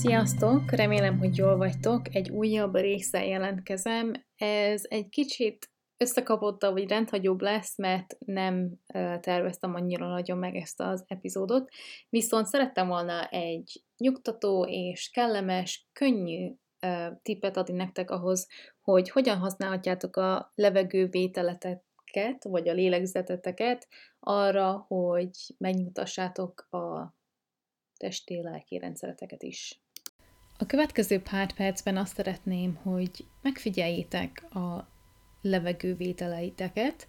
Sziasztok! Remélem, hogy jól vagytok. Egy újabb része jelentkezem. Ez egy kicsit összekapottabb, vagy rendhagyóbb lesz, mert nem terveztem annyira nagyon meg ezt az epizódot. Viszont szerettem volna egy nyugtató és kellemes, könnyű tippet adni nektek ahhoz, hogy hogyan használhatjátok a levegővételeteket, vagy a lélegzeteteket arra, hogy megnyugtassátok a testi-lelki rendszereteket is. A következő pár percben azt szeretném, hogy megfigyeljétek a levegővételeiteket,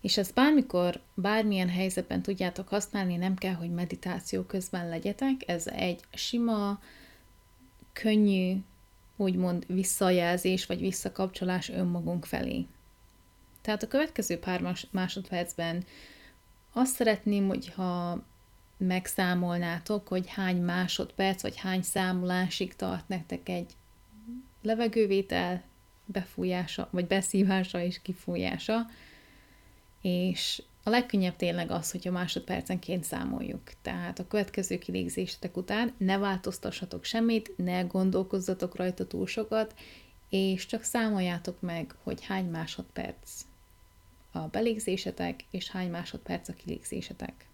és ezt bármikor, bármilyen helyzetben tudjátok használni, nem kell, hogy meditáció közben legyetek. Ez egy sima, könnyű, úgymond visszajelzés vagy visszakapcsolás önmagunk felé. Tehát a következő pár másodpercben azt szeretném, hogyha megszámolnátok, hogy hány másodperc vagy hány számolásig tart nektek egy levegővétel befújása, vagy beszívása és kifújása, és a legkönnyebb tényleg az, hogyha másodpercenként számoljuk. Tehát a következő kilégzésetek után ne változtassatok semmit, ne gondolkozzatok rajta túl sokat, és csak számoljátok meg, hogy hány másodperc a belégzésetek, és hány másodperc a kilégzésetek.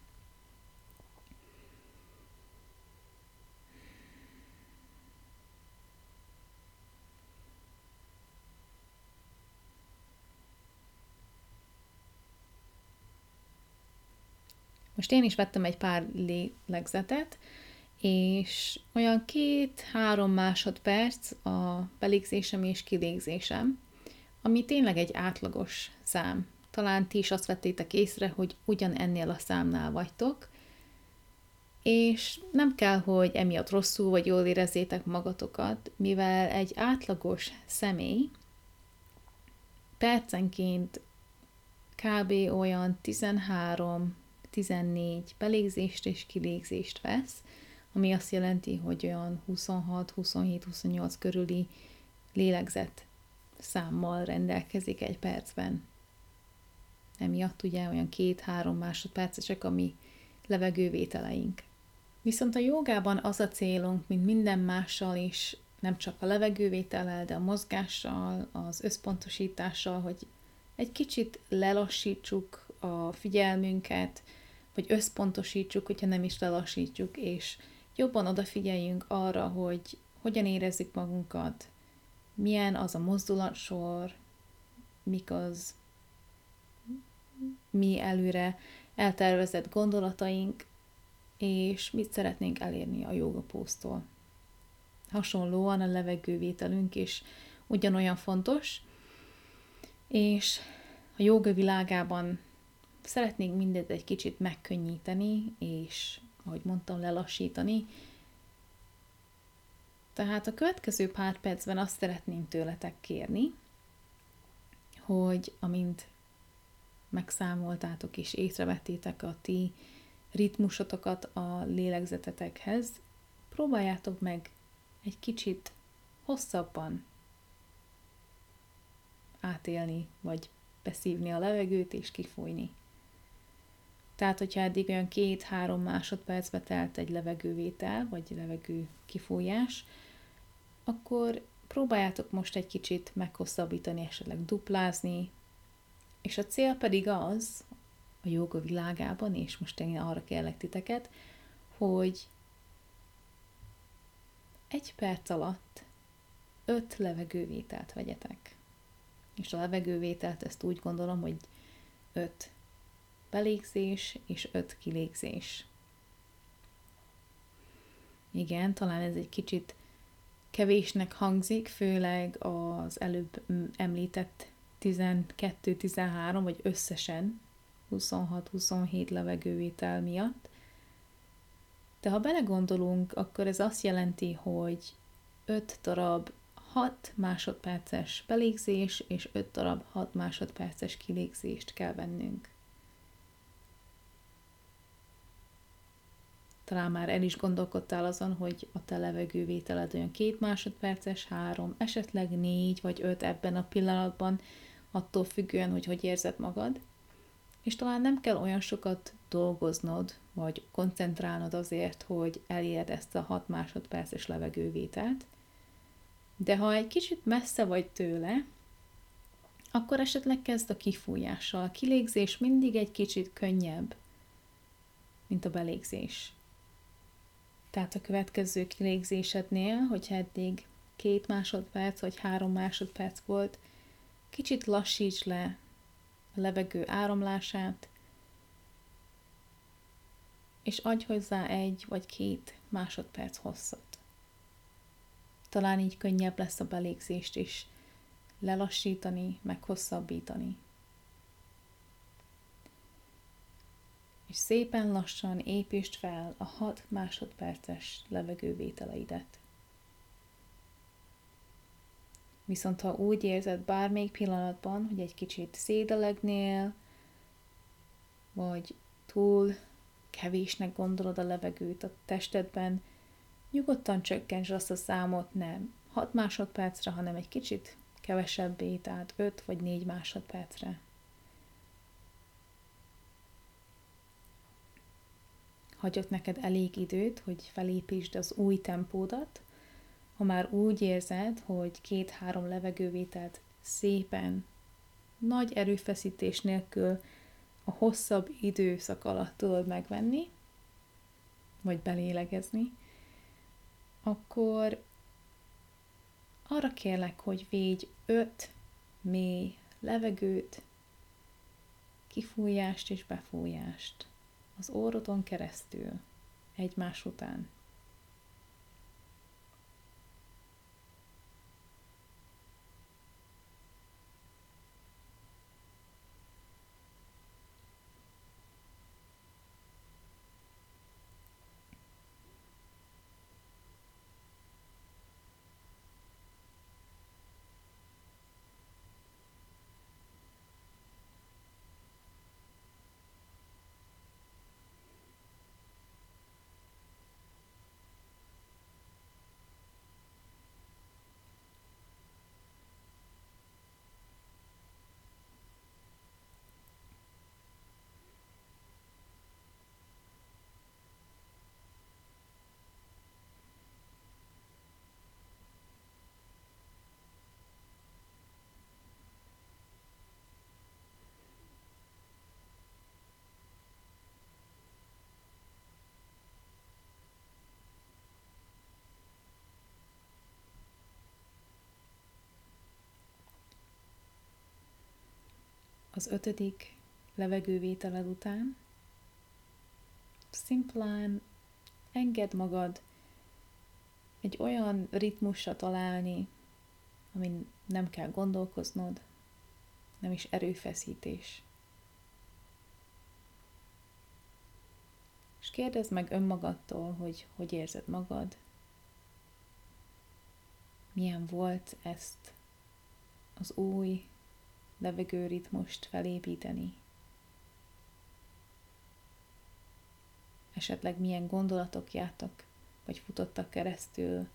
Most én is vettem egy pár lélegzetet, és olyan két-három másodperc a belégzésem és kilégzésem, ami tényleg egy átlagos szám. Talán ti is azt vettétek észre, hogy ugyan ennél a számnál vagytok, és nem kell, hogy emiatt rosszul vagy jól érezzétek magatokat, mivel egy átlagos személy percenként kb. olyan 13 14 belégzést és kilégzést vesz, ami azt jelenti, hogy olyan 26-27-28 körüli lélegzet számmal rendelkezik egy percben. Emiatt ugye olyan két-három másodpercesek a mi levegővételeink. Viszont a jogában az a célunk, mint minden mással is, nem csak a levegővétellel, de a mozgással, az összpontosítással, hogy egy kicsit lelassítsuk a figyelmünket, vagy összpontosítsuk, hogyha nem is lelassítjuk, és jobban odafigyeljünk arra, hogy hogyan érezzük magunkat, milyen az a mozdulatsor, mik az mi előre eltervezett gondolataink, és mit szeretnénk elérni a jogapóztól. Hasonlóan a levegővételünk is ugyanolyan fontos, és a joga világában szeretnénk mindet egy kicsit megkönnyíteni, és ahogy mondtam, lelassítani. Tehát a következő pár percben azt szeretném tőletek kérni, hogy amint megszámoltátok és észrevettétek a ti ritmusotokat a lélegzetetekhez, próbáljátok meg egy kicsit hosszabban átélni, vagy beszívni a levegőt és kifújni. Tehát, hogyha eddig olyan két-három másodpercbe telt egy levegővétel, vagy levegő kifújás, akkor próbáljátok most egy kicsit meghosszabbítani, esetleg duplázni, és a cél pedig az, a joga világában, és most én arra kérlek titeket, hogy egy perc alatt öt levegővételt vegyetek. És a levegővételt ezt úgy gondolom, hogy öt belégzés és öt kilégzés. Igen, talán ez egy kicsit kevésnek hangzik, főleg az előbb említett 12-13, vagy összesen 26-27 levegővétel miatt. De ha belegondolunk, akkor ez azt jelenti, hogy 5 darab 6 másodperces belégzés és 5 darab 6 másodperces kilégzést kell vennünk. Talán már el is gondolkodtál azon, hogy a te levegővételed olyan két másodperces, három, esetleg négy vagy öt ebben a pillanatban, attól függően, hogy hogy érzed magad. És talán nem kell olyan sokat dolgoznod, vagy koncentrálnod azért, hogy elérd ezt a 6 másodperces levegővételt. De ha egy kicsit messze vagy tőle, akkor esetleg kezd a kifújással. A kilégzés mindig egy kicsit könnyebb, mint a belégzés. Tehát a következő kilégzésednél, hogyha eddig két másodperc vagy három másodperc volt, kicsit lassíts le a levegő áramlását, és adj hozzá egy vagy két másodperc hosszat. Talán így könnyebb lesz a belégzést is lelassítani, meg hosszabbítani. És szépen lassan építsd fel a 6 másodperces levegővételeidet. Viszont ha úgy érzed bármelyik pillanatban, hogy egy kicsit szédelegnél, vagy túl kevésnek gondolod a levegőt a testedben, nyugodtan csökkentsd azt a számot nem 6 másodpercre, hanem egy kicsit kevesebbé, tehát 5 vagy 4 másodpercre. Hagyok neked elég időt, hogy felépítsd az új tempódat, ha már úgy érzed, hogy két-három levegővételt szépen, nagy erőfeszítés nélkül a hosszabb időszak alatt tudod megvenni, vagy belélegezni, akkor arra kérlek, hogy védj öt mély levegőt, kifújást és befújást az órodon keresztül egymás után. Az ötödik levegővételed után szimplán enged magad egy olyan ritmusra találni, amin nem kell gondolkoznod, nem is erőfeszítés. És kérdezd meg önmagadtól, hogy hogy érzed magad, milyen volt ezt az új levegőritmust felépíteni. Esetleg milyen gondolatok jártak, vagy futottak keresztül,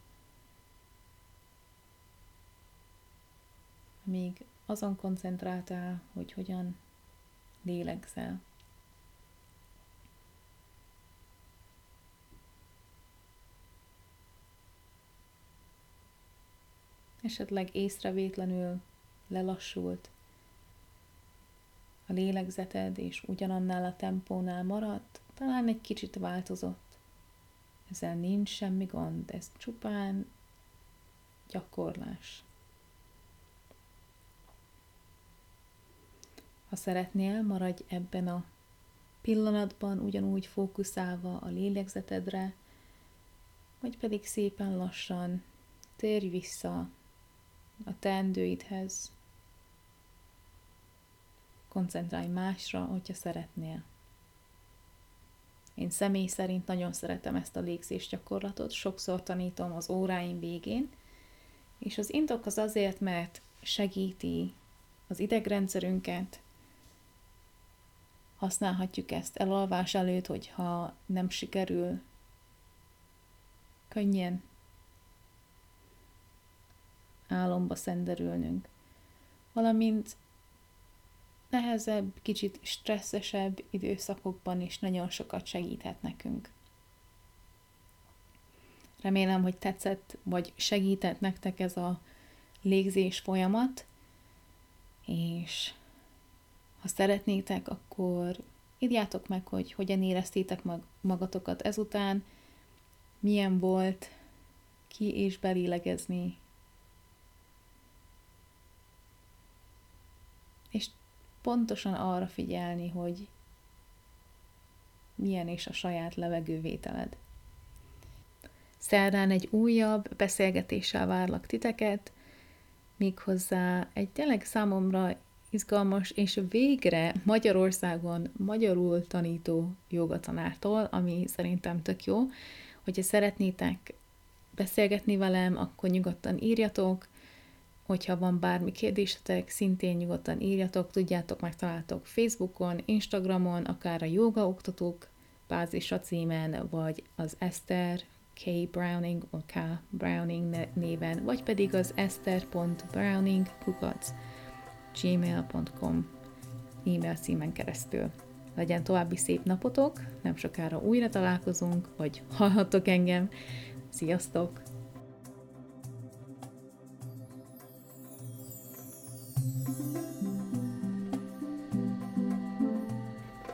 míg azon koncentráltál, hogy hogyan lélegzel. Esetleg észrevétlenül lelassult a lélegzeted, és ugyanannál a tempónál maradt, talán egy kicsit változott. Ezzel nincs semmi gond, ez csupán gyakorlás. Ha szeretnél, maradj ebben a pillanatban ugyanúgy fókuszálva a lélegzetedre, vagy pedig szépen lassan térj vissza a teendőidhez, koncentrálj másra, hogyha szeretnél. Én személy szerint nagyon szeretem ezt a légzés gyakorlatot, sokszor tanítom az óráim végén, És az indok az azért, mert segíti az idegrendszerünket, használhatjuk ezt elalvás előtt, hogyha nem sikerül könnyen álomba szenderülnünk. Valamint nehezebb, kicsit stresszesebb időszakokban is nagyon sokat segíthet nekünk. Remélem, hogy tetszett, vagy segített nektek ez a légzés folyamat, és ha szeretnétek, akkor írjátok meg, hogy hogyan éreztétek mag- magatokat ezután, milyen volt ki és belélegezni. És pontosan arra figyelni, hogy milyen is a saját levegővételed. Szerdán egy újabb beszélgetéssel várlak titeket, méghozzá egy tényleg számomra izgalmas, és végre Magyarországon magyarul tanító jogatanártól, ami szerintem tök jó. Hogyha szeretnétek beszélgetni velem, akkor nyugodtan írjatok, hogyha van bármi kérdésetek, szintén nyugodtan írjatok, tudjátok, megtaláltok Facebookon, Instagramon, akár a joga oktatók bázisa címen, vagy az Eszter K. Browning, vagy K. Browning néven, vagy pedig az ester.browning kukac gmail.com e-mail címen keresztül. Legyen további szép napotok, nem sokára újra találkozunk, vagy hallhattok engem. Sziasztok!